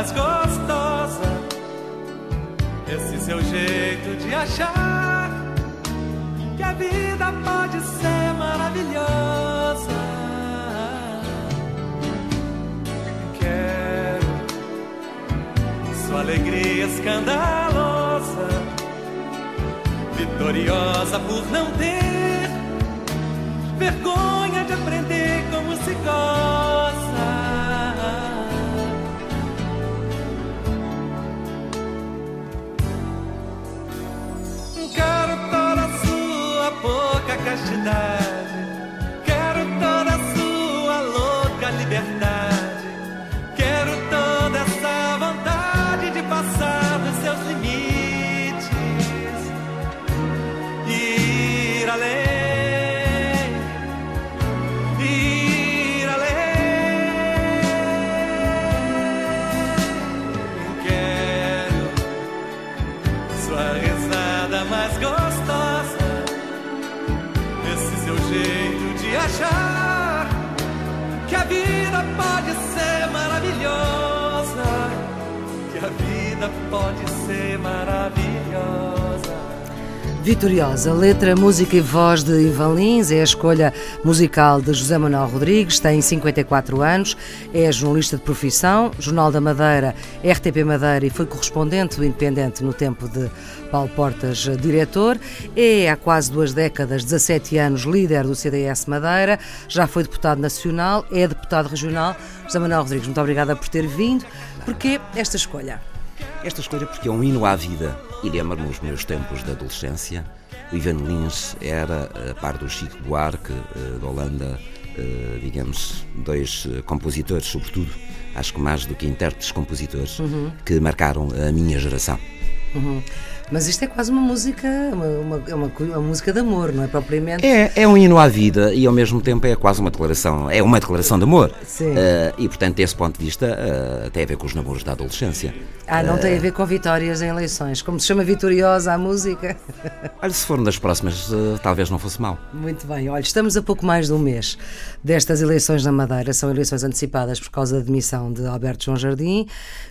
mais gostosa, esse seu jeito de achar side. Pode ser maravilhosa. Vitoriosa, letra, música e voz de Ivan Lins, é a escolha musical de José Manuel Rodrigues, tem 54 anos, é jornalista de profissão, Jornal da Madeira, RTP Madeira e foi correspondente do Independente no tempo de Paulo Portas, diretor, é há quase duas décadas, 17 anos, líder do CDS Madeira, já foi deputado nacional, é deputado regional. José Manuel Rodrigues, muito obrigada por ter vindo. Porquê esta escolha? Esta escolha porque é um hino à vida. E lembro-me os meus tempos de adolescência. O Ivan Lins era, a par do Chico Buarque, eh, da Holanda, eh, digamos, dois eh, compositores, sobretudo, acho que mais do que intérpretes compositores, que marcaram a minha geração. Mas isto é quase uma música, uma, uma, é uma, uma música de amor, não é propriamente? É, é um hino à vida e ao mesmo tempo é quase uma declaração, é uma declaração de amor. Sim. Eh, e portanto, desse ponto de vista, eh, tem a ver com os namoros da adolescência. Ah, não tem a ver com vitórias em eleições. Como se chama vitoriosa a música? Olha, se for das próximas, talvez não fosse mal. Muito bem, olha, estamos a pouco mais de um mês destas eleições na Madeira, são eleições antecipadas por causa da demissão de Alberto João Jardim.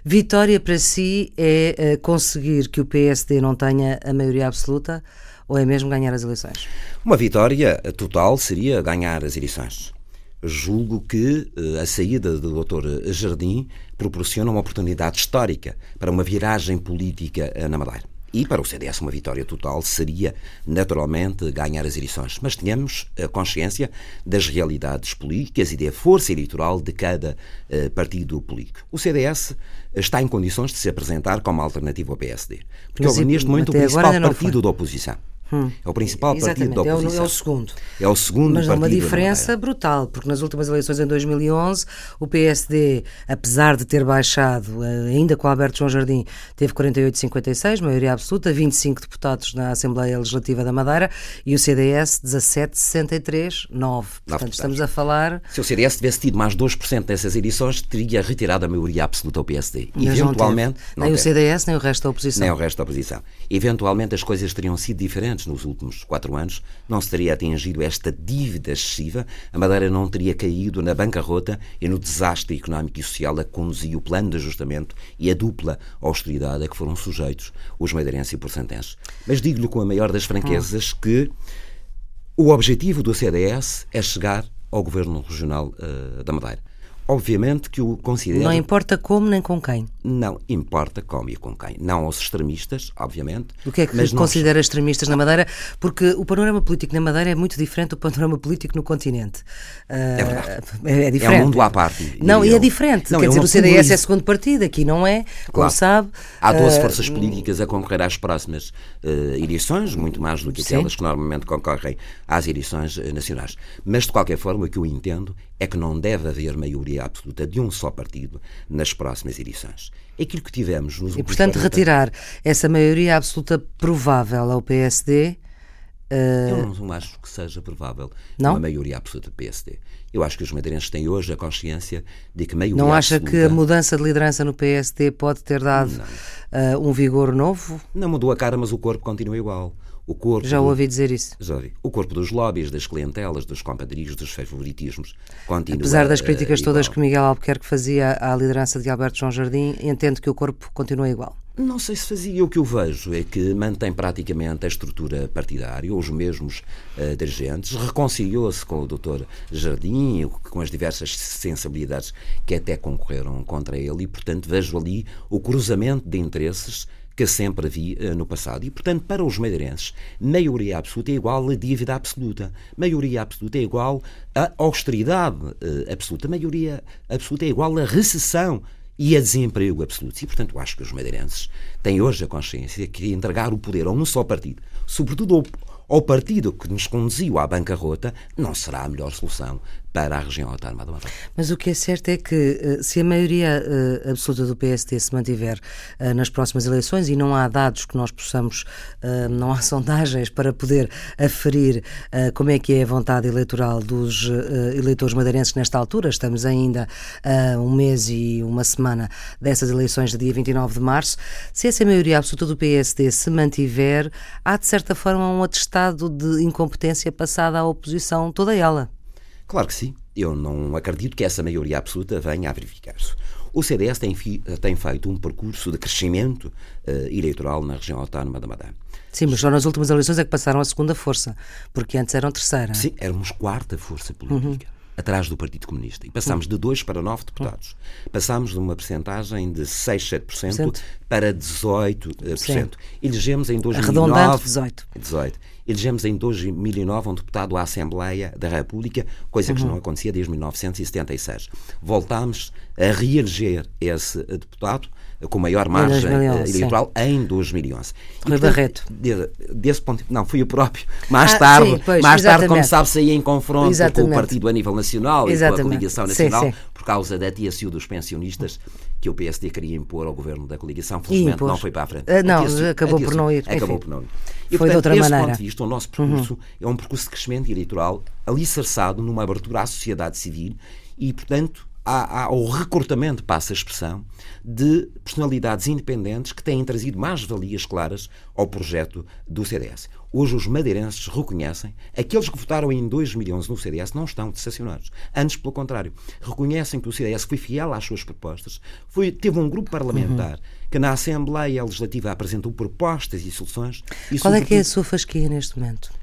Vitória para si é conseguir que o PSD não tenha a maioria absoluta ou é mesmo ganhar as eleições? Uma vitória total seria ganhar as eleições. Julgo que eh, a saída do Dr. Jardim proporciona uma oportunidade histórica para uma viragem política eh, na Madeira. E para o CDS uma vitória total seria, naturalmente, ganhar as eleições. Mas tenhamos a consciência das realidades políticas e da força eleitoral de cada eh, partido político. O CDS está em condições de se apresentar como alternativa ao PSD. Porque Mas neste momento o principal partido foi. da oposição. É o principal partido Exatamente, da é o, oposição. é o segundo. É o segundo Mas há uma partido diferença Madeira. brutal, porque nas últimas eleições em 2011 o PSD, apesar de ter baixado, eh, ainda com Alberto João Jardim, teve 48,56, maioria absoluta, 25 deputados na Assembleia Legislativa da Madeira e o CDS 17,63, 9. Portanto, estamos a falar. Se o CDS tivesse tido mais 2% dessas eleições, teria retirado a maioria absoluta ao PSD. mas não Eventualmente, teve. não nem o teve. CDS, nem o resto da oposição. nem o resto da oposição. Eventualmente as coisas teriam sido diferentes nos últimos quatro anos, não se teria atingido esta dívida excessiva, a Madeira não teria caído na bancarrota e no desastre económico e social a que conduziu o plano de ajustamento e a dupla austeridade a que foram sujeitos os madeirenses e porcentenses. Mas digo-lhe com a maior das franquezas que o objetivo do CDS é chegar ao governo regional eh, da Madeira. Obviamente que o considero. Não importa como nem com quem. Não importa como e com quem. Não aos extremistas, obviamente. O que é que mas considera extremistas na Madeira? Porque o panorama político na Madeira é muito diferente do panorama político no continente. é verdade. É, é diferente. É um mundo à parte, Não, e é eu. diferente. Não, Quer é dizer, o CDS é segundo partido, aqui não é, como Claro. sabe. Há 12 Ah, forças políticas a concorrer às próximas eh, eleições, muito mais do que Sim. aquelas que normalmente concorrem às eleições nacionais. Mas, de qualquer forma, o que eu entendo é que não deve haver maioria absoluta de um só partido nas próximas eleições. Aquilo que tivemos nos E, portanto, 40 retirar essa maioria absoluta provável ao PSD Uh... Eu não acho que seja provável não? uma maioria absoluta do PSD. Eu acho que os madeirenses têm hoje a consciência de que maioria Não acha absoluta... que a mudança de liderança no PSD pode ter dado uh, um vigor novo? Não mudou a cara, mas o corpo continua igual. O corpo já ouvi dizer isso. Já ouvi. O corpo dos lobbies, das clientelas, dos compadrios, dos favoritismos continua Apesar das críticas uh, todas que Miguel Albuquerque fazia à liderança de Alberto João Jardim, entendo que o corpo continua igual. Não sei se fazia. O que eu vejo é que mantém praticamente a estrutura partidária, os mesmos uh, dirigentes, reconciliou-se com o Dr. Jardim, com as diversas sensibilidades que até concorreram contra ele, e, portanto, vejo ali o cruzamento de interesses que sempre vi uh, no passado. E, portanto, para os madeirenses, maioria absoluta é igual a dívida absoluta. Maioria absoluta é igual a austeridade uh, absoluta. Maioria absoluta é igual a recessão e a desemprego absoluto. E, portanto, acho que os madeirenses têm hoje a consciência que entregar o poder a um só partido, sobretudo ao, ao partido que nos conduziu à bancarrota, não será a melhor solução para a região autónoma do Madeira. Mas o que é certo é que eh, se a maioria uh, absoluta do PSD se mantiver uh, nas próximas eleições e não há dados que nós possamos, não há sondagens para poder aferir como é que é a vontade eleitoral dos eleitores madeirenses nesta altura, estamos ainda a um mês e uma semana dessas eleições de dia 29 de março, se essa maioria absoluta do PSD se mantiver, há de certa forma um atestado de incompetência passada à oposição, toda ela. Claro que sim. Eu não acredito que essa maioria absoluta venha a verificar-se. O CDS tem, tem, feito um percurso de crescimento uh, eleitoral na região autónoma da Madeira. Sim, mas só nas últimas eleições é que passaram a segunda força, porque antes eram terceira. Sim, éramos quarta força política. Uhum atrás do Partido Comunista. E passámos de 2 para 9 deputados. Passámos de uma percentagem de 6, 7% para 18%. Sim. Elegemos em 2009... Arredondante, 18. 18. Elegemos em 2009 um deputado à Assembleia da República, coisa que uhum. não acontecia desde 1976. Voltámos a reeleger esse deputado com maior margem eh, eleitoral sim. em 2011. Foi Barreto. Desse ponto, não, fui o próprio. Mais ah, tarde, sim, pois, mais tarde, como sabe, saí em confronto exatamente. com o partido a nível nacional exatamente. e com a coligação nacional sim, por causa da TSU dos pensionistas que o PSD queria impor ao governo da coligação. Felizmente não foi para a frente. Uh, não, TSU, acabou por não ir. Acabou Enfim, por não ir. E, foi portanto, de outra desse maneira. ponto de vista, o nosso percurso uhum. é um percurso de crescimento eleitoral alicerçado numa abertura à sociedade civil e, portanto, ao recrutamento, passa a expressão, de personalidades independentes que têm trazido mais valias claras ao projeto do CDS. Hoje os madeirenses reconhecem, aqueles que votaram em 2011 no CDS não estão decepcionados. Antes, pelo contrário, reconhecem que o CDS foi fiel às suas propostas, foi, teve um grupo parlamentar uhum. que na Assembleia Legislativa apresentou propostas e soluções. E, Qual é que é a sua fasquia neste momento?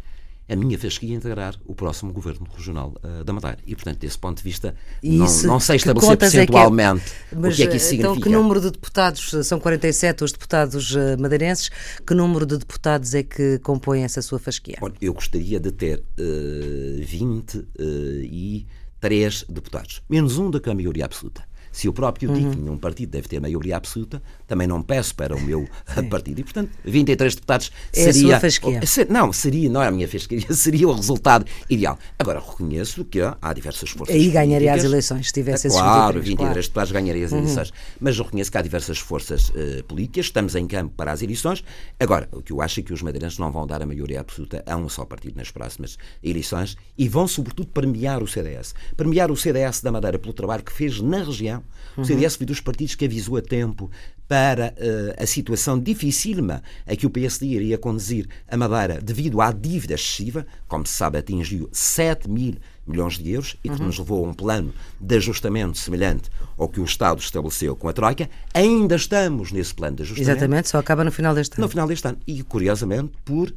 A minha fasquia integrar o próximo governo regional uh, da Madeira. E, portanto, desse ponto de vista, não, não sei estabelecer percentualmente é que é, mas, o que é que isso então, significa. que número de deputados, são 47 os deputados uh, madeirenses, que número de deputados é que compõem essa sua fasquia? Olha, eu gostaria de ter uh, 20 uh, e 3 deputados, menos um da que a maioria absoluta. Se o próprio uhum. tinha um partido deve ter maioria absoluta, também não peço para o meu Sim. partido. E, portanto, 23 deputados é seria. A fasquia. Não, seria, não é a minha fasquia, seria o resultado ideal. Agora, reconheço que há diversas forças. Aí ganharia as eleições, se tivesse esses Claro, 23, 23 claro. deputados ganharia as uhum. eleições. Uhum. Mas reconheço que há diversas forças uh, políticas, estamos em campo para as eleições. Agora, o que eu acho é que os madeirenses não vão dar a maioria absoluta a um só partido nas próximas eleições e vão, sobretudo, premiar o CDS. Premiar o CDS da Madeira pelo trabalho que fez na região o CDS foi dos partidos que avisou a tempo para uh, a situação dificílima a que o PSD iria conduzir a Madeira devido à dívida excessiva, como se sabe, atingiu 7 mil milhões de euros e que uhum. nos levou a um plano de ajustamento semelhante ao que o Estado estabeleceu com a Troika. Ainda estamos nesse plano de ajustamento. Exatamente, só acaba no final deste ano. No final deste ano. E, curiosamente, por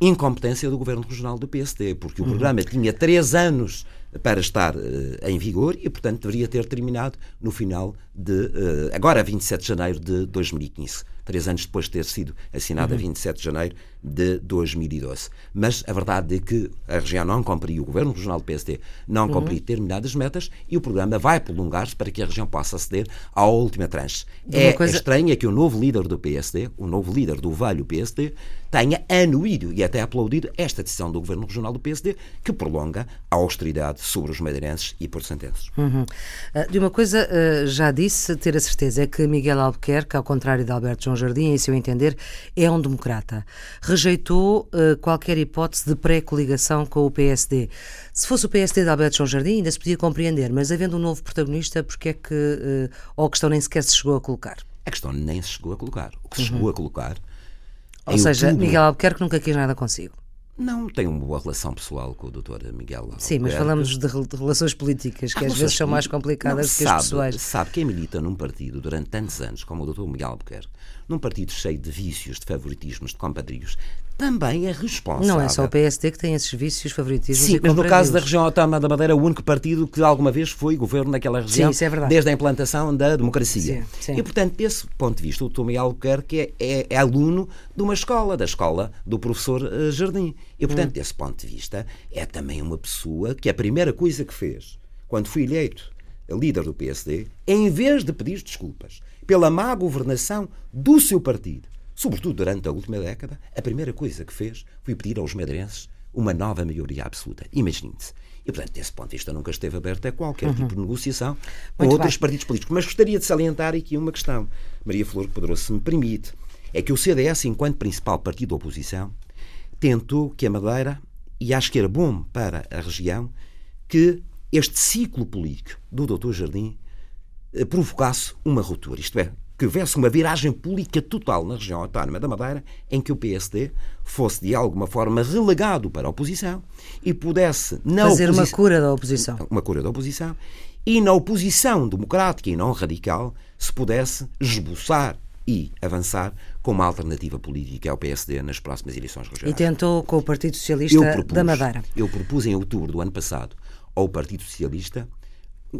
incompetência do Governo Regional do PSD, porque o uhum. programa tinha três anos para estar uh, em vigor e, portanto, deveria ter terminado no final de, uh, agora, 27 de janeiro de 2015 três anos depois de ter sido assinado uhum. a 27 de janeiro de 2012. Mas a verdade é que a região não cumpriu, o Governo Regional do PSD não cumpriu uhum. determinadas metas e o programa vai prolongar-se para que a região possa aceder à última tranche. é coisa... estranho é que o novo líder do PSD, o novo líder do velho PSD, tenha anuído e até aplaudido esta decisão do Governo Regional do PSD que prolonga a austeridade sobre os madeirenses e porto-santenses. Uhum. De uma coisa já disse, ter a certeza, é que Miguel Albuquerque, ao contrário de Alberto João Jardim, em seu entender, é um democrata. Rejeitou qualquer hipótese de pré-coligação com o PSD. Se fosse o PSD de Alberto João Jardim, ainda se podia compreender, mas havendo um novo protagonista, porque é que ou a questão nem sequer se chegou a colocar? A questão nem se chegou a colocar. O que se uhum. chegou a colocar. Ou seja, outubro, Miguel Albuquerque nunca quis nada consigo. Não, tenho uma boa relação pessoal com o Dr. Miguel Albuquerque. Sim, mas falamos de, relações políticas, que ah, às vezes são mais complicadas do que as pessoais. Sabe, quem milita num partido durante tantos anos, como o Dr. Miguel Albuquerque, num partido cheio de vícios, de favoritismos, de compadrios, também é responsável. Não é só o PSD que tem esses vícios, favoritismos Sim, mas no caso da região autónoma da Madeira, o único partido que alguma vez foi governo naquela região, sim, é desde a implantação da democracia. Sim, sim. E, portanto, desse ponto de vista, o. Miguel Albuquerque é, é, é, aluno de uma escola, da escola do professor uh, Jardim. E, portanto, hum. desse ponto de vista, é também uma pessoa que a primeira coisa que fez, quando foi eleito líder do PSD, em vez de pedir desculpas pela má governação do seu partido, sobretudo durante a última década, a primeira coisa que fez foi pedir aos madeirenses uma nova maioria absoluta. Imagine-se. E, portanto, desse ponto de vista, nunca esteve aberto a qualquer uhum. tipo de negociação com Muito outros bem. partidos políticos. Mas gostaria de salientar aqui uma questão, Maria Flor Poderoso, se me permite. É que o CDS, enquanto principal partido da oposição, tentou que a Madeira, e acho que era bom para a região, que este ciclo político do Dr. Jardim eh, provocasse uma ruptura. Isto é, que houvesse uma viragem política total na região autónoma da Madeira, em que o PSD fosse de alguma forma relegado para a oposição e pudesse fazer uma cura da oposição, uma cura da oposição e na oposição democrática e não radical se pudesse esboçar e avançar com uma alternativa política ao PSD nas próximas eleições regionais. E tentou com o Partido Socialista propus, da Madeira. Eu propus em outubro do ano passado ao Partido Socialista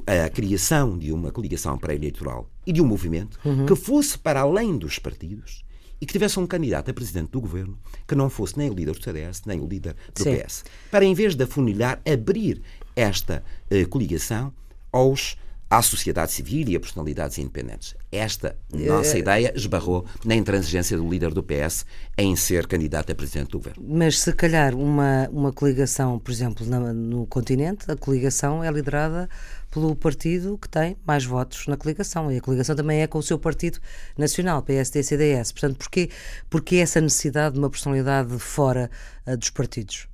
a criação de uma coligação pré-eleitoral e de um movimento uhum. que fosse para além dos partidos e que tivesse um candidato a presidente do governo que não fosse nem o líder do CDS nem o líder do Sim. PS. Para, em vez de afunilhar, abrir esta uh, coligação aos à sociedade civil e a personalidades independentes. Esta nossa uh, ideia esbarrou na intransigência do líder do PS em ser candidato a presidente do governo. Mas se calhar uma, uma coligação, por exemplo, no, no continente, a coligação é liderada pelo partido que tem mais votos na coligação. E a coligação também é com o seu partido nacional, PSD-CDS. Portanto, porquê, porquê essa necessidade de uma personalidade fora uh, dos partidos?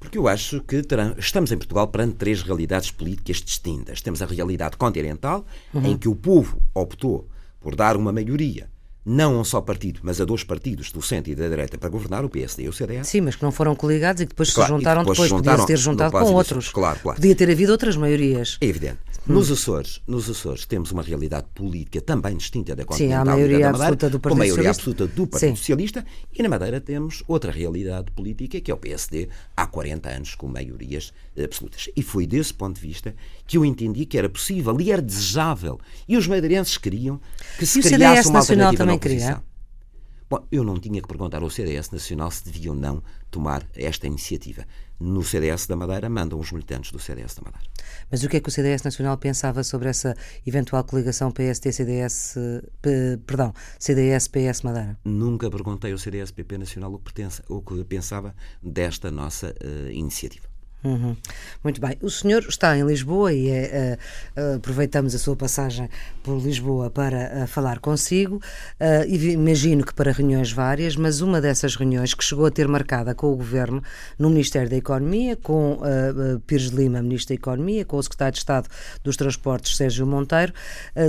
Porque eu acho que estamos em Portugal perante três realidades políticas distintas. Temos a realidade continental, uhum. em que o povo optou por dar uma maioria não a um só partido, mas a dois partidos do centro e da direita para governar, o PSD e o CDS. Sim, mas que não foram coligados e que depois claro, se juntaram depois, depois juntaram, podia ter juntado com outros. Claro, claro. Podia ter havido outras maiorias. É evidente. Hum. Nos Açores, nos Açores temos uma realidade política também distinta da continental Sim, a maioria da Madeira, absoluta do Partido com a maioria Socialista. absoluta do Partido. Socialista e na Madeira temos outra realidade política que é o PSD há 40 anos com maiorias absolutas. E foi desse ponto de vista que eu entendi que era possível e era desejável e os madeirenses queriam que se e criasse uma Nacional alternativa também. Queria. Bom, eu não tinha que perguntar ao CDS Nacional se devia ou não tomar esta iniciativa. No CDS da Madeira mandam os militantes do CDS da Madeira. Mas o que é que o CDS Nacional pensava sobre essa eventual coligação PSD-CDS, perdão, CDS-PS Madeira? Nunca perguntei ao CDS-PP Nacional o que, pertence, o que pensava desta nossa uh, iniciativa. Uhum. Muito bem. O senhor está em Lisboa e é, uh, aproveitamos a sua passagem por Lisboa para uh, falar consigo. e imagino que para reuniões várias, mas uma dessas reuniões que chegou a ter marcada com o Governo no Ministério da Economia, com Pires Lima, Ministro da Economia, com o Secretário de Estado dos Transportes, Sérgio Monteiro,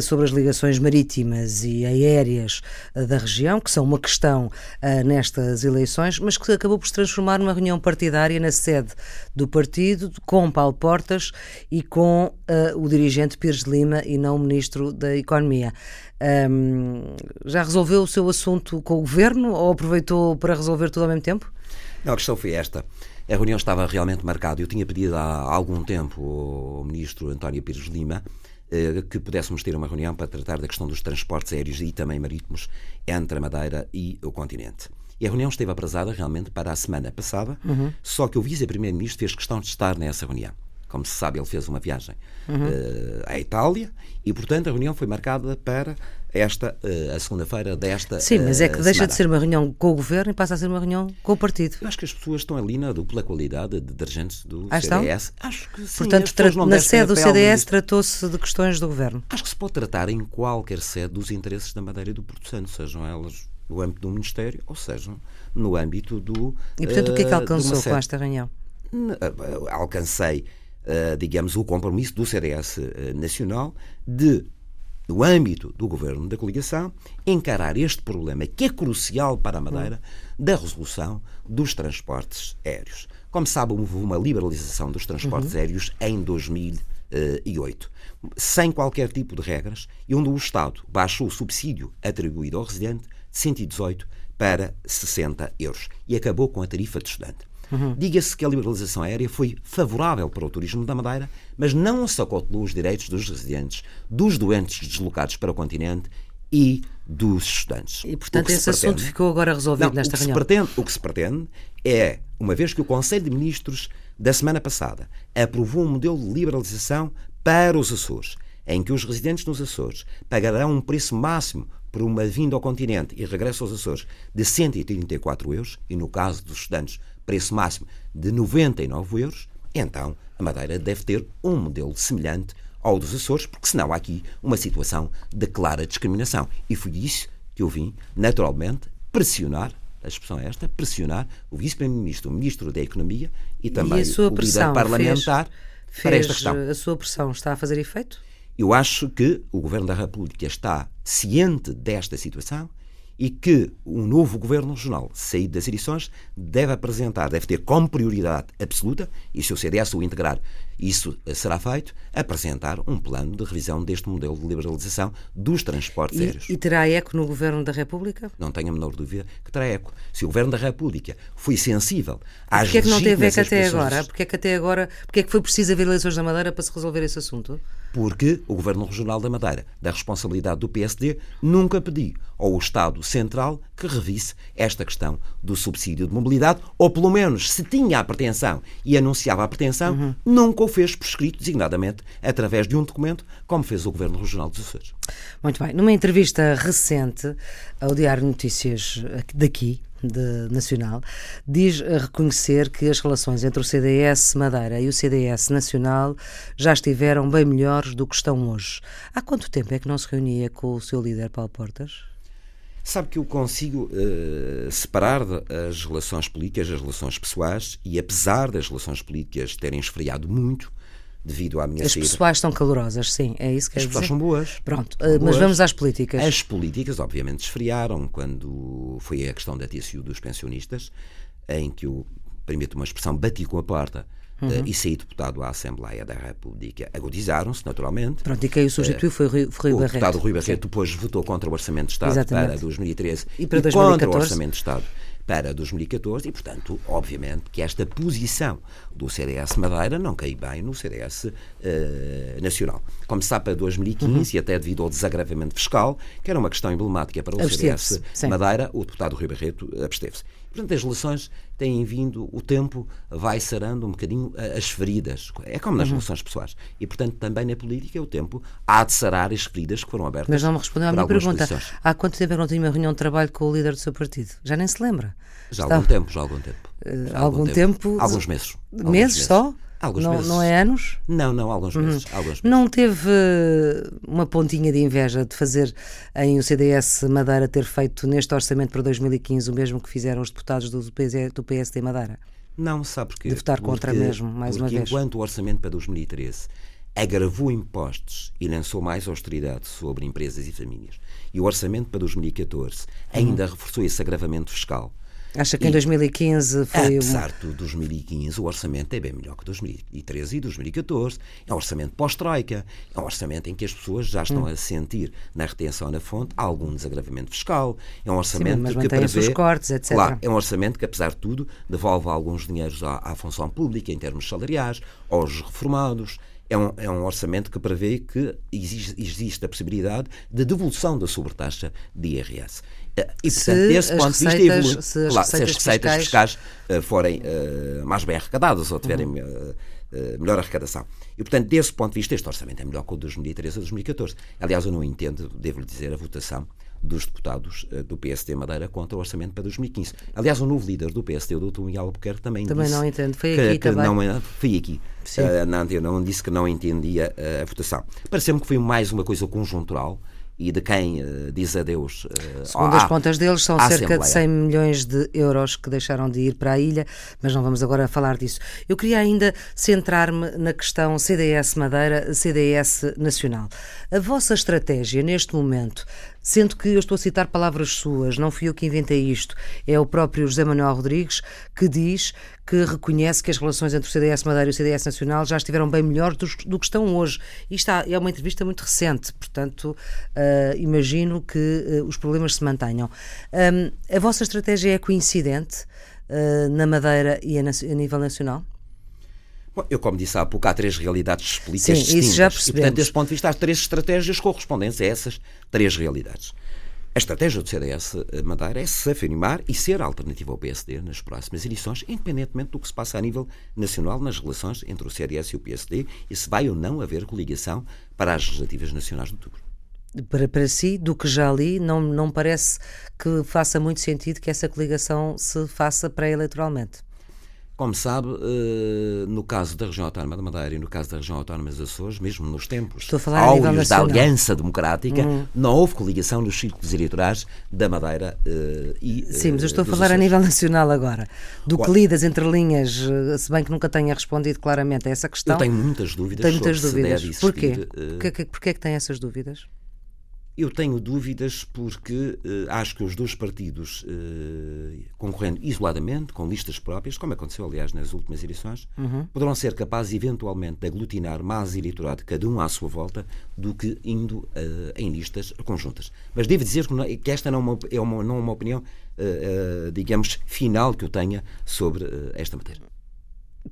sobre as ligações marítimas e aéreas da região, que são uma questão nestas eleições, mas que acabou por se transformar numa reunião partidária na sede do Partido com Paulo Portas e com uh, o dirigente Pires Lima e não o Ministro da Economia. Um, já resolveu o seu assunto com o Governo ou aproveitou para resolver tudo ao mesmo tempo? Não, a questão foi esta. A reunião estava realmente marcada. Eu tinha pedido há algum tempo ao Ministro António Pires Lima eh, que pudéssemos ter uma reunião para tratar da questão dos transportes aéreos e também marítimos entre a Madeira e o continente. E a reunião esteve atrasada realmente para a semana passada, uhum. só que o vice-primeiro-ministro fez questão de estar nessa reunião. Como se sabe, ele fez uma viagem uhum. uh, à Itália e, portanto, a reunião foi marcada para esta, uh, a segunda-feira desta Sim, mas é que uh, deixa semana. de ser uma reunião com o governo e passa a ser uma reunião com o partido. Eu acho que as pessoas estão ali na dupla qualidade de dirigentes do ah, CDS. Acho que sim. Portanto, na sede do CDS tratou-se de questões do governo. Acho que se pode tratar em qualquer sede dos interesses da Madeira e do Porto Santo, sejam elas no âmbito do Ministério ou sejam no âmbito do. E, portanto, o que é que alcançou com esta reunião? Alcancei, uh, digamos, o compromisso do CDS Nacional de no âmbito do governo da coligação, encarar este problema que é crucial para a Madeira da resolução dos transportes aéreos. Como sabe, houve uma liberalização dos transportes uhum. aéreos em 2008, sem qualquer tipo de regras, e onde o Estado baixou o subsídio atribuído ao residente de 118 para 60 euros e acabou com a tarifa de estudante. Uhum. Diga-se que a liberalização aérea foi favorável para o turismo da Madeira, mas não sacotelou os direitos dos residentes, dos doentes deslocados para o continente e dos estudantes. E, portanto, esse pretende, assunto ficou agora resolvido não, nesta o reunião. Pretende, o que se pretende é, uma vez que o Conselho de Ministros da semana passada aprovou um modelo de liberalização para os Açores, em que os residentes nos Açores pagarão um preço máximo por uma vinda ao continente e regresso aos Açores de 134 euros, e no caso dos estudantes preço máximo de 99 euros, então a Madeira deve ter um modelo semelhante ao dos Açores, porque senão há aqui uma situação de clara discriminação. E foi isso que eu vim, naturalmente, pressionar a expressão é esta, pressionar o Vice-Primeiro-Ministro, o Ministro da Economia e também e o líder parlamentar fez, para esta questão. A sua pressão está a fazer efeito? Eu acho que o Governo da República está ciente desta situação e que o novo governo regional, saído das eleições, deve apresentar, deve ter como prioridade absoluta, e se o CDS o integrar, isso será feito, apresentar um plano de revisão deste modelo de liberalização dos transportes e, aéreos. E terá eco no governo da República? Não tenho a menor dúvida que terá eco. Se o governo da República foi sensível às Porquê é que não teve eco até agora? Porquê é que até agora, porquê é que foi preciso haver eleições na Madeira para se resolver esse assunto? porque o Governo Regional da Madeira, da responsabilidade do PSD, nunca pediu ao Estado Central que revisse esta questão do subsídio de mobilidade, ou pelo menos, se tinha a pretensão e anunciava a pretensão, uhum. nunca o fez por escrito, designadamente através de um documento, como fez o Governo Regional dos Açores. Muito bem. Numa entrevista recente ao Diário Notícias daqui, de, nacional, diz reconhecer que as relações entre o CDS Madeira e o CDS Nacional já estiveram bem melhores do que estão hoje. Há quanto tempo é que não se reunia com o seu líder, Paulo Portas? Sabe que eu consigo uh, separar as relações políticas das relações pessoais e, apesar das relações políticas terem esfriado muito, devido à minha As saída. pessoais estão calorosas, sim, é isso que As pessoas dizer? são boas. Pronto, São uh, mas boas. vamos às políticas. As políticas, obviamente, esfriaram quando foi a questão da TSU dos pensionistas, em que eu, permito uma expressão, bati com a porta Uhum. uh, e saí deputado à Assembleia da República. Agudizaram-se, naturalmente. Pronto, e quem o substituiu foi o Rui, Rui O Barreto. deputado Rui Barreto depois votou contra o Orçamento de Estado Exatamente. para 2013 E para contra 2014. o Orçamento de Estado para 2014 e, portanto, obviamente que esta posição do CDS Madeira não caiu bem no CDS eh, Nacional. Como se sabe, para 2015, Uhum. e até devido ao desagravamento fiscal, que era uma questão emblemática para o CDS. Madeira, o deputado Rui Barreto absteve-se. Portanto, as relações têm vindo, o tempo vai sarando um bocadinho a- as feridas. É como Uhum. nas relações pessoais. E, portanto, também na política, o tempo há de sarar as feridas que foram abertas. Mas não me respondeu à minha pergunta. posições. Há quanto tempo é que não tinha uma reunião de trabalho com o líder do seu partido? Já nem se lembra. Já há algum tempo, já há algum tempo. Eh, Já há algum tempo- Alguns meses. Alguns Meses só? Alguns não, meses. não é anos? Não, não, alguns meses. Alguns meses. Não teve eh, uma pontinha de inveja de fazer em o CDS Madeira ter feito neste orçamento para 2015 o mesmo que fizeram os deputados do, PS, do PSD Madeira? Não, sabe porque De votar contra mesmo, mais uma porque vez. enquanto o orçamento para 2013 agravou impostos e lançou mais austeridade sobre empresas e famílias, e o orçamento para 2014 ainda Uhum. reforçou esse agravamento fiscal, Acha que em E- 2015 foi Apesar de 2015, o orçamento é bem melhor que 2013 e 2014. É um orçamento pós-troika. É um orçamento em que as pessoas já Hum. estão a sentir, na retenção na fonte, algum desagravamento fiscal. É um orçamento mas que prevê... os cortes, etc. Claro, é um orçamento que, apesar de tudo, devolve alguns dinheiros à, à função pública, em termos salariais, aos reformados. É um, é um orçamento que prevê que existe, a possibilidade de devolução da sobretaxa de IRS. Eh, E, Se portanto, desse ponto de vista, receitas- evolui. se as Claro, se as receitas receitas fiscais- fiscais eh, forem eh, mais bem arrecadadas ou tiverem Uhum. uh, melhor arrecadação. E, portanto, desse ponto de vista, este orçamento é melhor que o de 2013 a 2014. Aliás, eu não entendo, devo-lhe dizer, a votação dos deputados uh, do PSD Madeira contra o orçamento para 2015. Aliás, o novo líder do PSD, o Dr. Miguel Albuquerque, também, também disse não entendo. Foi aqui que também. Não, foi aqui. Uh, não, eu não disse que não entendia a votação. Pareceu-me que foi mais uma coisa conjuntural e de quem uh, diz adeus. Uh, Segundo as contas deles, são cerca Assembleia. de 100 milhões de euros que deixaram de ir para a ilha, mas não vamos agora falar disso. Eu queria ainda centrar-me na questão CDS Madeira, CDS Nacional. A vossa estratégia neste momento Sendo que eu estou a citar palavras suas, não fui eu que inventei isto, é o próprio José Manuel Rodrigues que diz que reconhece que as relações entre o CDS Madeira e o CDS Nacional já estiveram bem melhores do, do que estão hoje. Isto é uma entrevista muito recente, portanto, uh, imagino que uh, os problemas se mantenham. Um, a vossa estratégia é coincidente uh, na Madeira e a, a nível nacional? Bom, eu, como disse há pouco, há três realidades explícitas Sim, distintas. Isso já percebemos. E, portanto, desse ponto de vista, há três estratégias correspondentes a essas três realidades. A estratégia do CDS Madeira é se afirmar e ser alternativa ao PSD nas próximas eleições, independentemente do que se passa a nível nacional nas relações entre o CDS e o PSD e se vai ou não haver coligação para as legislativas nacionais de outubro. Para, para si, do que já li, não, não parece que faça muito sentido que essa coligação se faça pré-eleitoralmente. Como sabe, eh, no caso da região autónoma da Madeira e no caso da região autónoma dos Açores, mesmo nos tempos áureos da Aliança Democrática, hum. não houve coligação nos círculos eleitorais da Madeira uh, e Sim, mas eu estou a falar Açores. a nível nacional agora. Do que li das entrelinhas, se bem que nunca tenha respondido claramente a essa questão. Eu tenho muitas dúvidas tenho muitas dúvidas. Porquê? existir... Porquê, porquê é que tem essas dúvidas? Eu tenho dúvidas porque uh, acho que os dois partidos, uh, concorrendo isoladamente, com listas próprias, como aconteceu, aliás, nas últimas eleições, uhum. poderão ser capazes, eventualmente, de aglutinar mais eleitorado, cada um à sua volta, do que indo uh, em listas conjuntas. Mas devo dizer que, não, que esta não é uma, é uma, não é uma opinião, digamos, final que eu tenha sobre esta matéria.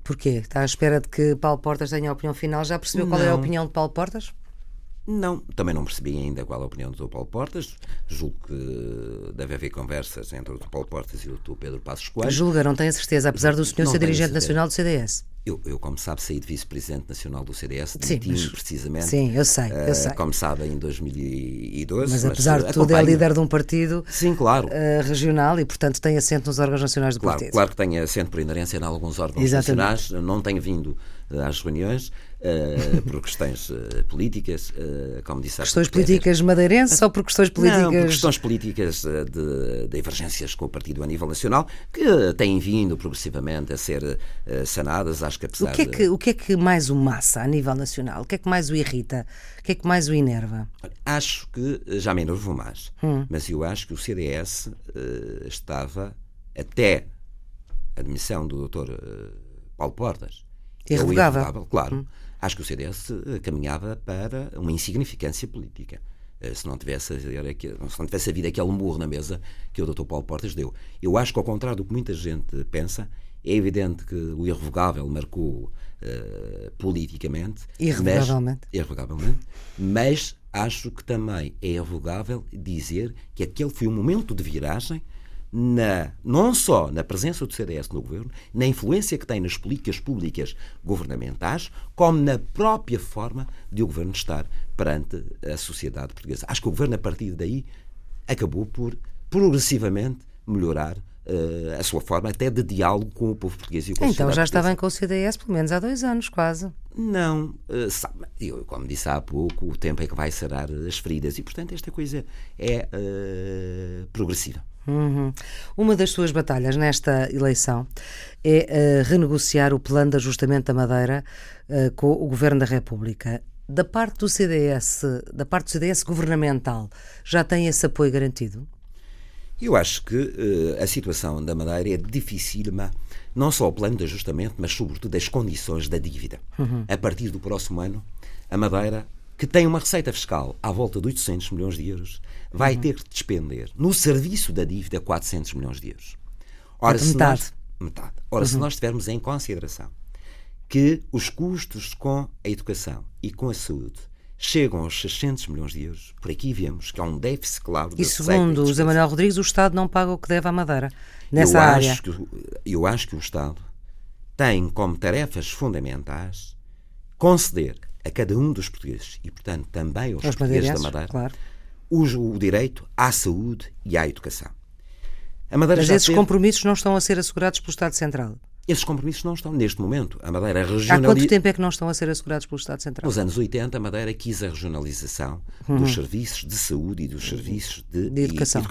Porquê? Está à espera de que Paulo Portas tenha a opinião final? Já percebeu não. qual é a opinião de Paulo Portas? Não, também não percebi ainda qual a opinião do. Paulo Portas. Julgo que deve haver conversas entre o. Paulo Portas e o Dr. Pedro Passos Coelho. Julga, não tenho a certeza, apesar do senhor não ser dirigente nacional do CDS. Eu, eu, como sabe, saí de vice-presidente nacional do CDS, sim, mas, precisamente. Sim, eu sei, eu sei. Uh, como sabe, em 2012. Mas, mas apesar de tudo, é líder de um partido sim, claro. Uh, regional e, portanto, tem assento nos órgãos nacionais do claro, partido. Claro que tem assento por inerência em alguns órgãos Exatamente. nacionais. Não tenho vindo às reuniões uh, por questões uh, políticas, uh, como disse Questões políticas madeirenses ou por questões políticas. Não, por questões políticas de, de divergências com o partido a nível nacional, que têm vindo progressivamente a ser sanadas, acho que apesar o que, é que, o que é que mais o massa a nível nacional? O que é que mais o irrita? O que é que mais o enerva? Acho que já me enervo mais, hum. mas eu acho que o CDS estava até a demissão do Dr. Paulo Portas Irrevogável. irrevogável claro. Hum. Acho que o CDS eh, caminhava para uma insignificância política. Eh, se não, tivesse, se não tivesse havido aquele murro na mesa que o Dr. Paulo Portas deu. Eu acho que, ao contrário do que muita gente pensa, é evidente que o irrevogável marcou uh, politicamente. Irrevogavelmente. Mas, irrevogavelmente. Mas acho que também é irrevogável dizer que aquele foi um momento de viragem na, não só na presença do CDS no governo, na influência que tem nas políticas públicas governamentais, como na própria forma de o governo estar perante a sociedade portuguesa. Acho que o governo, a partir daí, acabou por progressivamente melhorar uh, a sua forma até de diálogo com o povo português e com a Então já está bem com o CDS, pelo menos há dois anos, quase. Não, uh, sabe, eu, como disse há pouco, o tempo é que vai sarar as feridas e, portanto, esta coisa é uh, progressiva. Uhum. Uma das suas batalhas nesta eleição é uh, renegociar o plano de ajustamento da Madeira uh, com o Governo da República. Da parte do CDS, da parte do CDS governamental, já tem esse apoio garantido? Eu acho que uh, a situação da Madeira é dificílima, não só o plano de ajustamento, mas sobretudo as condições da dívida. Uhum. A partir do próximo ano, a Madeira que tem uma receita fiscal à volta de 800 milhões de euros, vai uhum. ter que despender no serviço da dívida 400 milhões de euros. Ora, se metade. Nós, metade. Ora, uhum. se nós tivermos em consideração que os custos com a educação e com a saúde chegam aos 600 milhões de euros, por aqui vemos que há um déficit claro. E segundo o José Manuel Rodrigues, o Estado não paga o que deve à Madeira, nessa eu área. Acho que, eu acho que o Estado tem como tarefas fundamentais conceder a cada um dos portugueses, e portanto também aos Os portugueses da Madeira, claro. o, o direito à saúde e à educação. A Madeira Mas esses teve- compromissos não estão a ser assegurados pelo Estado Central. esses compromissos não estão neste momento. A Madeira Há quanto regionaliza. tempo é que não estão a ser assegurados pelo Estado Central? Nos anos 80, a Madeira quis a regionalização dos serviços de saúde e dos serviços de, Uhum. De educação.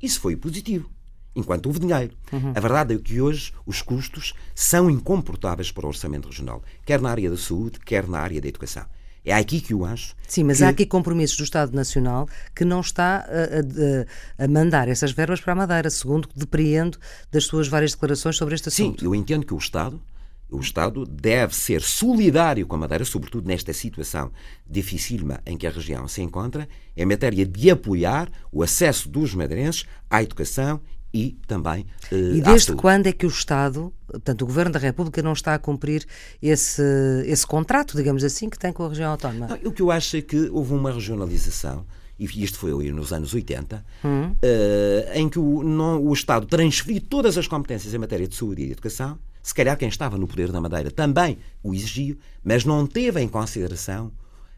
e Isso foi positivo, enquanto houve dinheiro. Uhum. A verdade é que hoje os custos são incomportáveis para o orçamento regional, quer na área da saúde, quer na área da educação. É aqui que eu acho. Sim, mas que- há aqui compromissos do Estado Nacional que não está a, a- a mandar essas verbas para a Madeira, segundo depreendo das suas várias declarações sobre este Sim, assunto. eu entendo que o Estado, o Estado deve ser solidário com a Madeira, sobretudo nesta situação dificílima em que a região se encontra, em matéria de apoiar o acesso dos madeirenses à educação e também eh, E desde quando é que o Estado, portanto, o Governo da República não está a cumprir esse, esse contrato, digamos assim, que tem com a região autónoma? Não, o que eu acho é que houve uma regionalização, e isto foi nos anos 80, Hum. eh, em que o, não- o Estado transferiu todas as competências em matéria de saúde e de educação. Se calhar quem estava no poder da Madeira também o exigiu, mas não teve em consideração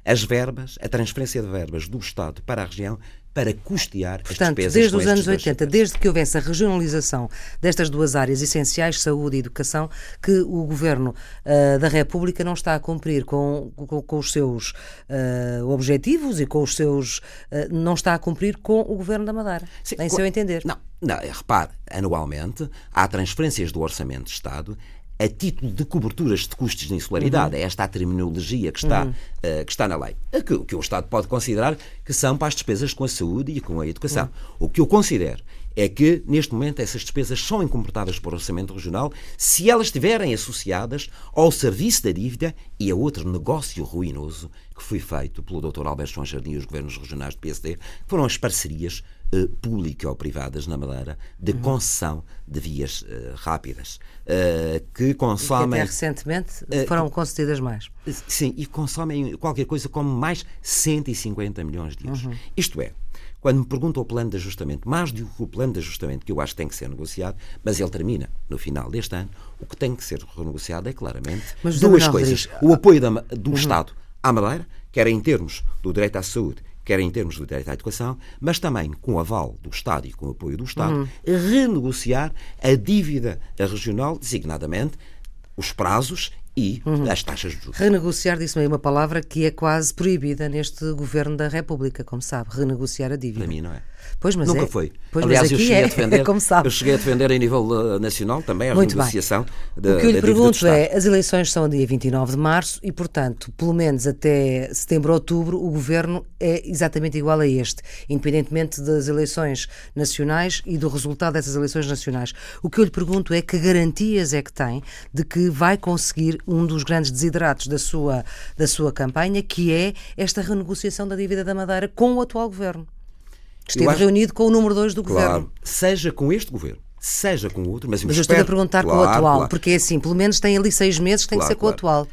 as verbas, a transferência de verbas do Estado para a região para custear as Portanto, despesas desde os anos dois 80, setores. desde que houvesse a regionalização destas duas áreas essenciais, saúde e educação, que o Governo ah, da República não está a cumprir com, com, com os seus ah, objetivos e com os seus. ah, não está a cumprir com o Governo da Madeira, Sim, em seu entender. Não, não, repare, anualmente há transferências do Orçamento de Estado a título de coberturas de custos de insularidade. É esta a terminologia que está, eh, que está na lei. A Que, que o Estado pode considerar que são para as despesas com a saúde e com a educação. O que eu considero é que, neste momento, essas despesas são incomportáveis o Orçamento Regional se elas estiverem associadas ao serviço da dívida e a outro negócio ruinoso que foi feito pelo Dr. Alberto João Jardim e os governos regionais do PSD, que foram as parcerias eh, público-privadas na Madeira de Uhum. concessão de vias eh, rápidas, eh, que Que consomem. até recentemente foram concedidas mais. Sim, e consomem qualquer coisa como mais 150 milhões de euros. Uhum. Isto é, quando me perguntam o plano de ajustamento, mais do que o plano de ajustamento que eu acho que tem que ser negociado, mas ele termina no final deste ano, o que tem que ser renegociado é claramente Mas, duas coisas. Uhum. O apoio da Ma- do Estado à Madeira, quer em termos do direito à saúde, quer em termos do direito à educação, mas também com o aval do Estado e com o apoio do Estado, Uhum. renegociar a dívida regional, designadamente os prazos e Uhum. as taxas de juros. Renegociar, disse-me aí uma palavra que é quase proibida neste Governo da República, como sabe, renegociar a dívida. Para mim, não é? Pois, mas Nunca é. foi. Pois, Aliás, eu cheguei é, a defender, sabe. eu cheguei a defender em nível eh, nacional também a renegociação da O que eu lhe pergunto é, as eleições são dia 29 de março e, portanto, pelo menos até setembro, outubro, o governo é exatamente igual a este, independentemente das eleições nacionais e do resultado dessas eleições nacionais. O que eu lhe pergunto é que garantias é que tem de que vai conseguir um dos grandes desideratos da sua, da sua campanha, que é esta renegociação da dívida da Madeira com o atual governo. Esteve acho- reunido com o número 2 do Claro, governo. seja com este governo, seja com outro, mas, Mas eu estou a perguntar com o Claro, atual, claro. porque é assim, pelo menos tem ali seis meses tem Claro, que ser com o claro. atual.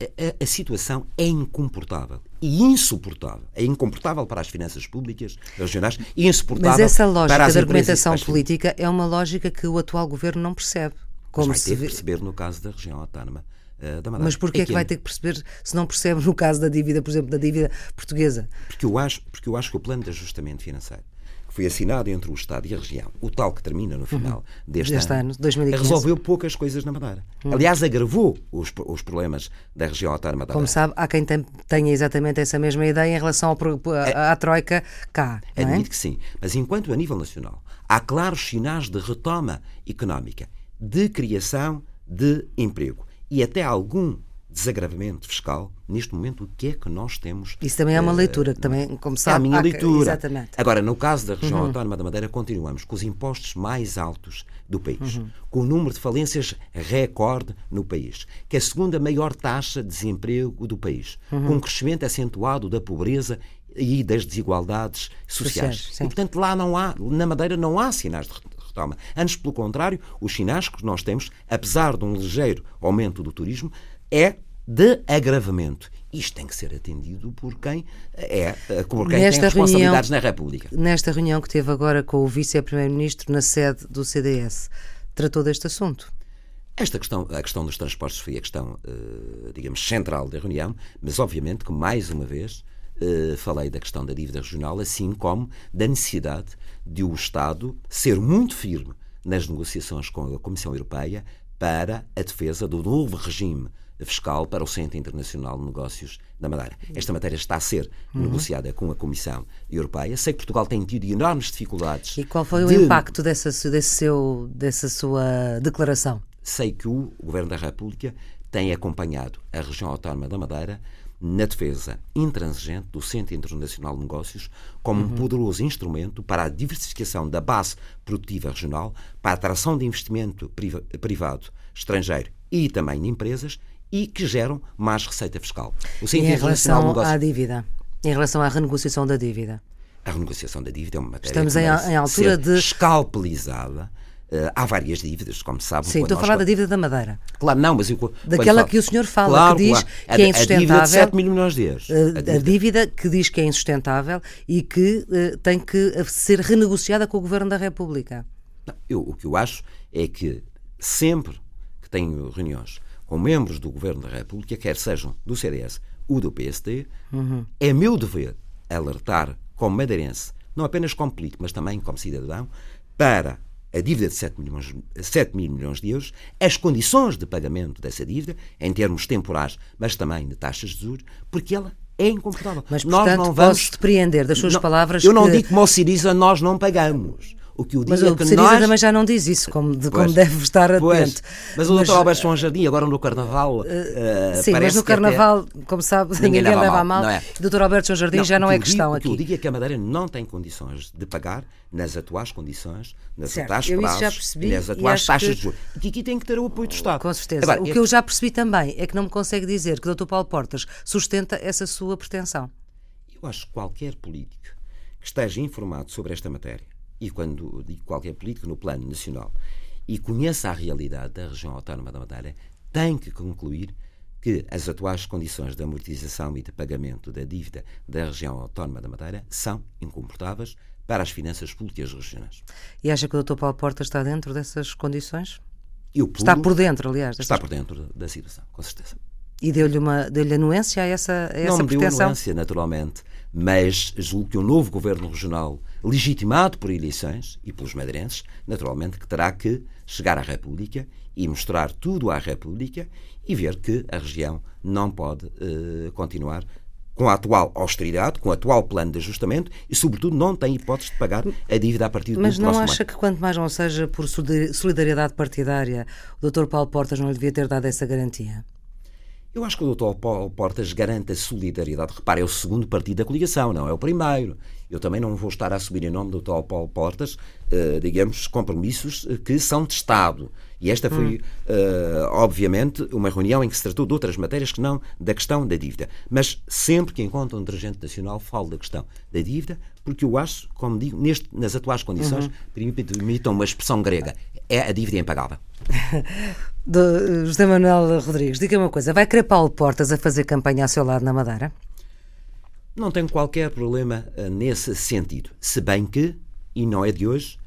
a, a- situação é incomportável e insuportável. É incomportável para as finanças públicas regionais e insuportável Mas essa para lógica as da empresas- argumentação política é uma lógica que o atual governo não percebe. Mas Como vai se ter que perceber no caso da região autónoma eh, da Madeira. Mas porquê é que vai ter que perceber se não percebe no caso da dívida, por exemplo, da dívida portuguesa? Porque eu acho, porque eu acho que o plano de ajustamento financeiro que foi assinado entre o Estado e a região, o tal que termina no final deste, Deste ano, 2015. resolveu poucas coisas na Madeira. Aliás, agravou os, os problemas da região autónoma da Como Madeira. sabe, há quem tem- tenha exatamente essa mesma ideia em relação ao pro- à, à Troika cá. Não é? Admito que sim. Mas enquanto a nível nacional há claros sinais de retoma económica, de criação de emprego e até algum desagravamento fiscal, neste momento o que é que nós temos? Isso também é uma eh, leitura, que também, como É sabe. a minha leitura. Exatamente. Agora, no caso da região Uhum. autónoma da Madeira, continuamos com os impostos mais altos do país, Uhum. com o número de falências recorde no país, que é a segunda maior taxa de desemprego do país, Uhum. com um crescimento acentuado da pobreza e das desigualdades sociais. Sim. e, portanto, lá não há, na Madeira não há sinais de retoma. Antes, pelo contrário, os sinais que nós temos, apesar de um ligeiro aumento do turismo, é de agravamento. Isto tem que ser atendido por quem é por quem Nesta tem responsabilidades reunião- na República. Nesta reunião que teve agora com o vice-primeiro-ministro na sede do CDS, tratou deste assunto. Esta questão, a questão dos transportes foi a questão, digamos, central da reunião, mas obviamente que, mais uma vez, falei da questão da dívida regional, assim como da necessidade de o Estado ser muito firme nas negociações com a Comissão Europeia para a defesa do novo regime fiscal para o Centro Internacional de Negócios da Madeira. Esta matéria está a ser uhum. negociada com a Comissão Europeia. Sei que Portugal tem tido enormes dificuldades. E qual foi de... o impacto dessa, desse seu, dessa sua declaração? Sei que o Governo da República tem acompanhado a região autónoma da Madeira na defesa intransigente do Centro Internacional de Negócios como uhum. um poderoso instrumento para a diversificação da base produtiva regional, para a atração de investimento privado estrangeiro e também de empresas e que geram mais receita fiscal. O Centro em relação de Negócios... à dívida, em relação à renegociação da dívida. A renegociação da dívida é uma matéria Estamos em, em altura de escalpelizada há várias dívidas, como sabe. Sim, estou a falar da dívida da Madeira. Claro, não, mas eu, Daquela falo, que o senhor fala, claro, que diz claro. que é insustentável. A dívida de 7 mil milhões de euros. Uh, a, dívida. a, dívida. que diz que é insustentável e que uh, tem que ser renegociada com o Governo da República. Não, eu, o que eu acho é que sempre que tenho reuniões com membros do Governo da República, quer sejam do CDS ou do PSD, uhum. é meu dever alertar como madeirense, não apenas como político, mas também como cidadão, para a dívida de 7, milhões, 7 mil milhões de euros, as condições de pagamento dessa dívida, em termos temporais, mas também de taxas de juros, porque ela é incomportável. Mas, portanto, nós não vamos... posso depreender das suas não, palavras Eu não digo como o Siriza, nós não pagamos. O que o mas o que nós... também já não diz isso, como, de, como deve estar atento. Pois, mas o mas, Dr. Alberto João Jardim, agora no Carnaval. Uh, sim, mas no Carnaval, até... como sabe, ninguém, ninguém leva a mal. mal. É? O Dr. Alberto João Jardim não, já não é questão digo, aqui. O que eu digo é que a Madeira não tem condições de pagar nas atuais condições, nas certo, atuais prazos, nas atuais taxas que... de juros. E aqui tem que ter o apoio do Estado. Com certeza. Agora, o que eu já percebi também é que não me consegue dizer que o Dr. Paulo Portas sustenta essa sua pretensão. Eu acho que qualquer político que esteja informado sobre esta matéria e quando digo qualquer político no plano nacional, e conheça a realidade da região autónoma da Madeira, tem que concluir que as atuais condições de amortização e de pagamento da dívida da região autónoma da Madeira são incomportáveis para as finanças públicas regionais. E acha que o Dr. Paulo Porta está dentro dessas condições? Pulo, está por dentro, aliás. Está por dentro da situação, com certeza. E deu-lhe deu anuência a essa, a essa Não me deu anuência, naturalmente, mas julgo que o novo governo regional legitimado por eleições e pelos madeirenses, naturalmente que terá que chegar à República e mostrar tudo à República e ver que a região não pode uh, continuar com a atual austeridade, com o atual plano de ajustamento e, sobretudo, não tem hipótese de pagar a dívida a partir do Mas não acha ano. que, quanto mais não seja por solidariedade partidária, o Dr. Paulo Portas não lhe devia ter dado essa garantia? Eu acho que o Dr. Paulo Portas garante a solidariedade. Repare, é o segundo partido da coligação, não é o primeiro. Eu também não vou estar a assumir em nome do Dr. Paulo Portas, uh, digamos, compromissos eh, que são de Estado. E esta foi, uh, obviamente, uma reunião em que se tratou de outras matérias que não da questão da dívida. Mas sempre que encontro um dirigente nacional, falo da questão da dívida, porque eu acho, como digo, neste, nas atuais condições, uhum. permitam uma expressão grega, é a dívida impagável. Do José Manuel Rodrigues, diga uma coisa: vai querer Paulo Portas a fazer campanha ao seu lado na Madeira? Não tenho qualquer problema uh, nesse sentido. Se bem que, e não é de hoje,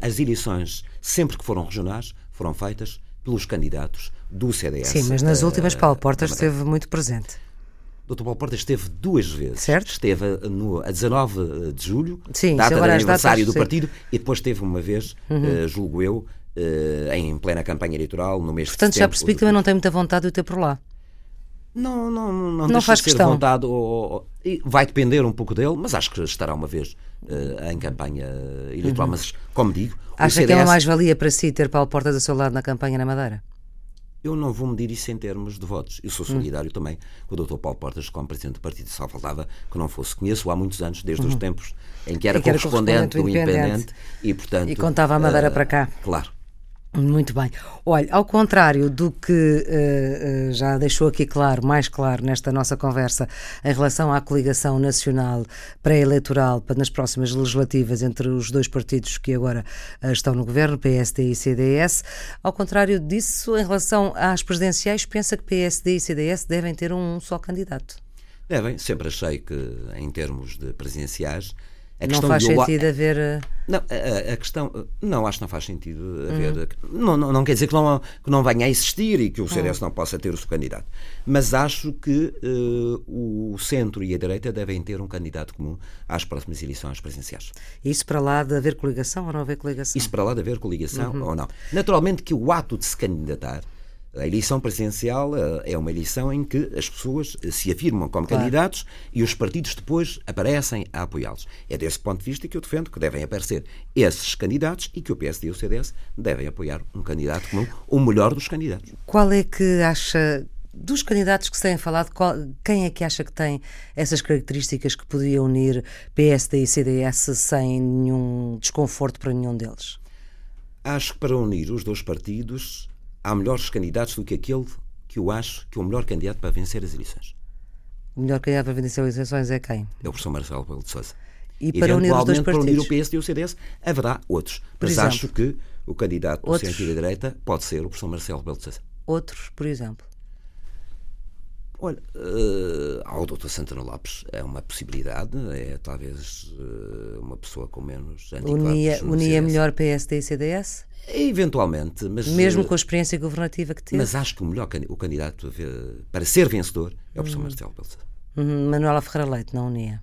as eleições, sempre que foram regionais, foram feitas pelos candidatos do CDS. Sim, mas nas uh, últimas Paulo Portas esteve muito presente. Dr. Paulo Portas esteve duas vezes. Certo. Esteve no, a 19 de julho, Sim, data do aniversário datas, do partido, e depois esteve uma vez, uhum. uh, julgo eu, uh, em plena campanha eleitoral, no mês Portanto, de já percebi que também não tem muita vontade de o ter por lá. Não, não, não, não faz questão. vontade. Ou, ou, vai depender um pouco dele, mas acho que estará uma vez uh, em campanha eleitoral. Uhum. Mas, como digo. Acha CDS... que é uma mais-valia para si ter Paulo Portas a seu lado na campanha na Madeira? Eu não vou medir isso em termos de votos. Eu sou solidário hum. também com o Dr. Paulo Portas, como Presidente do Partido. Só faltava que não fosse. Conheço há muitos anos, desde uhum. os tempos em que era, que era correspondente, do Independente. Independente. E, portanto, e contava a Madeira uh, para cá. Claro. Muito bem. Olha, ao contrário do que uh, uh, já deixou aqui claro, mais claro nesta nossa conversa, em relação à coligação nacional pré-eleitoral nas próximas legislativas entre os dois partidos que agora uh, estão no governo, PSD e CDS, ao contrário disso, em relação às presidenciais, pensa que PSD e CDS devem ter um só candidato? Devem. Sempre achei que, em termos de presidenciais, não faz sentido haver Não, a, a, questão. Não, acho que não faz sentido haver. Uhum. Não, não, não, quer dizer que não, que não venha a existir e que o CDS uhum. não possa ter o seu candidato. Mas acho que uh, o centro e a direita devem ter um candidato comum às próximas eleições presidenciais. Isso para lá de haver coligação ou não haver coligação? Isso para lá de haver coligação uhum. ou não. Naturalmente que o ato de se candidatar a eleição presidencial eh, é uma eleição em que as pessoas eh, se afirmam como claro. candidatos e os partidos depois aparecem a apoiá-los. É desse ponto de vista que eu defendo que devem aparecer esses candidatos e que o PSD e o CDS devem apoiar um candidato comum, o melhor dos candidatos. Qual é que acha dos candidatos que se têm falado, qual, quem é que acha que tem essas características que podia unir PSD e CDS sem nenhum desconforto para nenhum deles? Acho que para unir os dois partidos há melhores candidatos do que aquele que eu acho que é o melhor candidato para vencer as eleições. O melhor candidato para vencer as eleições é quem? É o professor Marcelo Rebelo de Sousa. E para unir os dois partidos? para unir o PSD e o CDS, haverá outros. Por mas exemplo, acho que o candidato do centro e da direita pode ser o professor Marcelo Rebelo de Sousa. Outros, por exemplo? Olha, uh, ao Dr. Santana Lopes é uma possibilidade, é talvez uh, uma pessoa com menos Unia, unia melhor PSD e CDS? Eventualmente, mas. Mesmo eh, com a experiência governativa que teve. Mas acho que o melhor o candidato para ser vencedor é o professor uhum. Marcelo Belsa. Uhum. Manuela Ferreira Leite, não unia?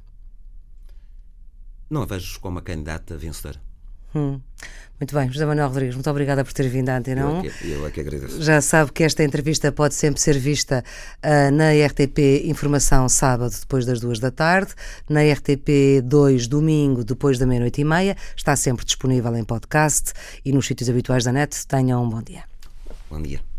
Não a vejo como a candidata vencedora. Hum. Muito bem, José Manuel Rodrigues, muito obrigada por ter vindo à Antena 1. Eu, é eu é que agradeço. Já sabe que esta entrevista pode sempre ser vista uh, na RTP Informação sábado, depois das duas da tarde, na RTP 2 domingo, depois da meia-noite e meia. Está sempre disponível em podcast e nos sítios habituais da net. Tenham um bom dia. Bom dia.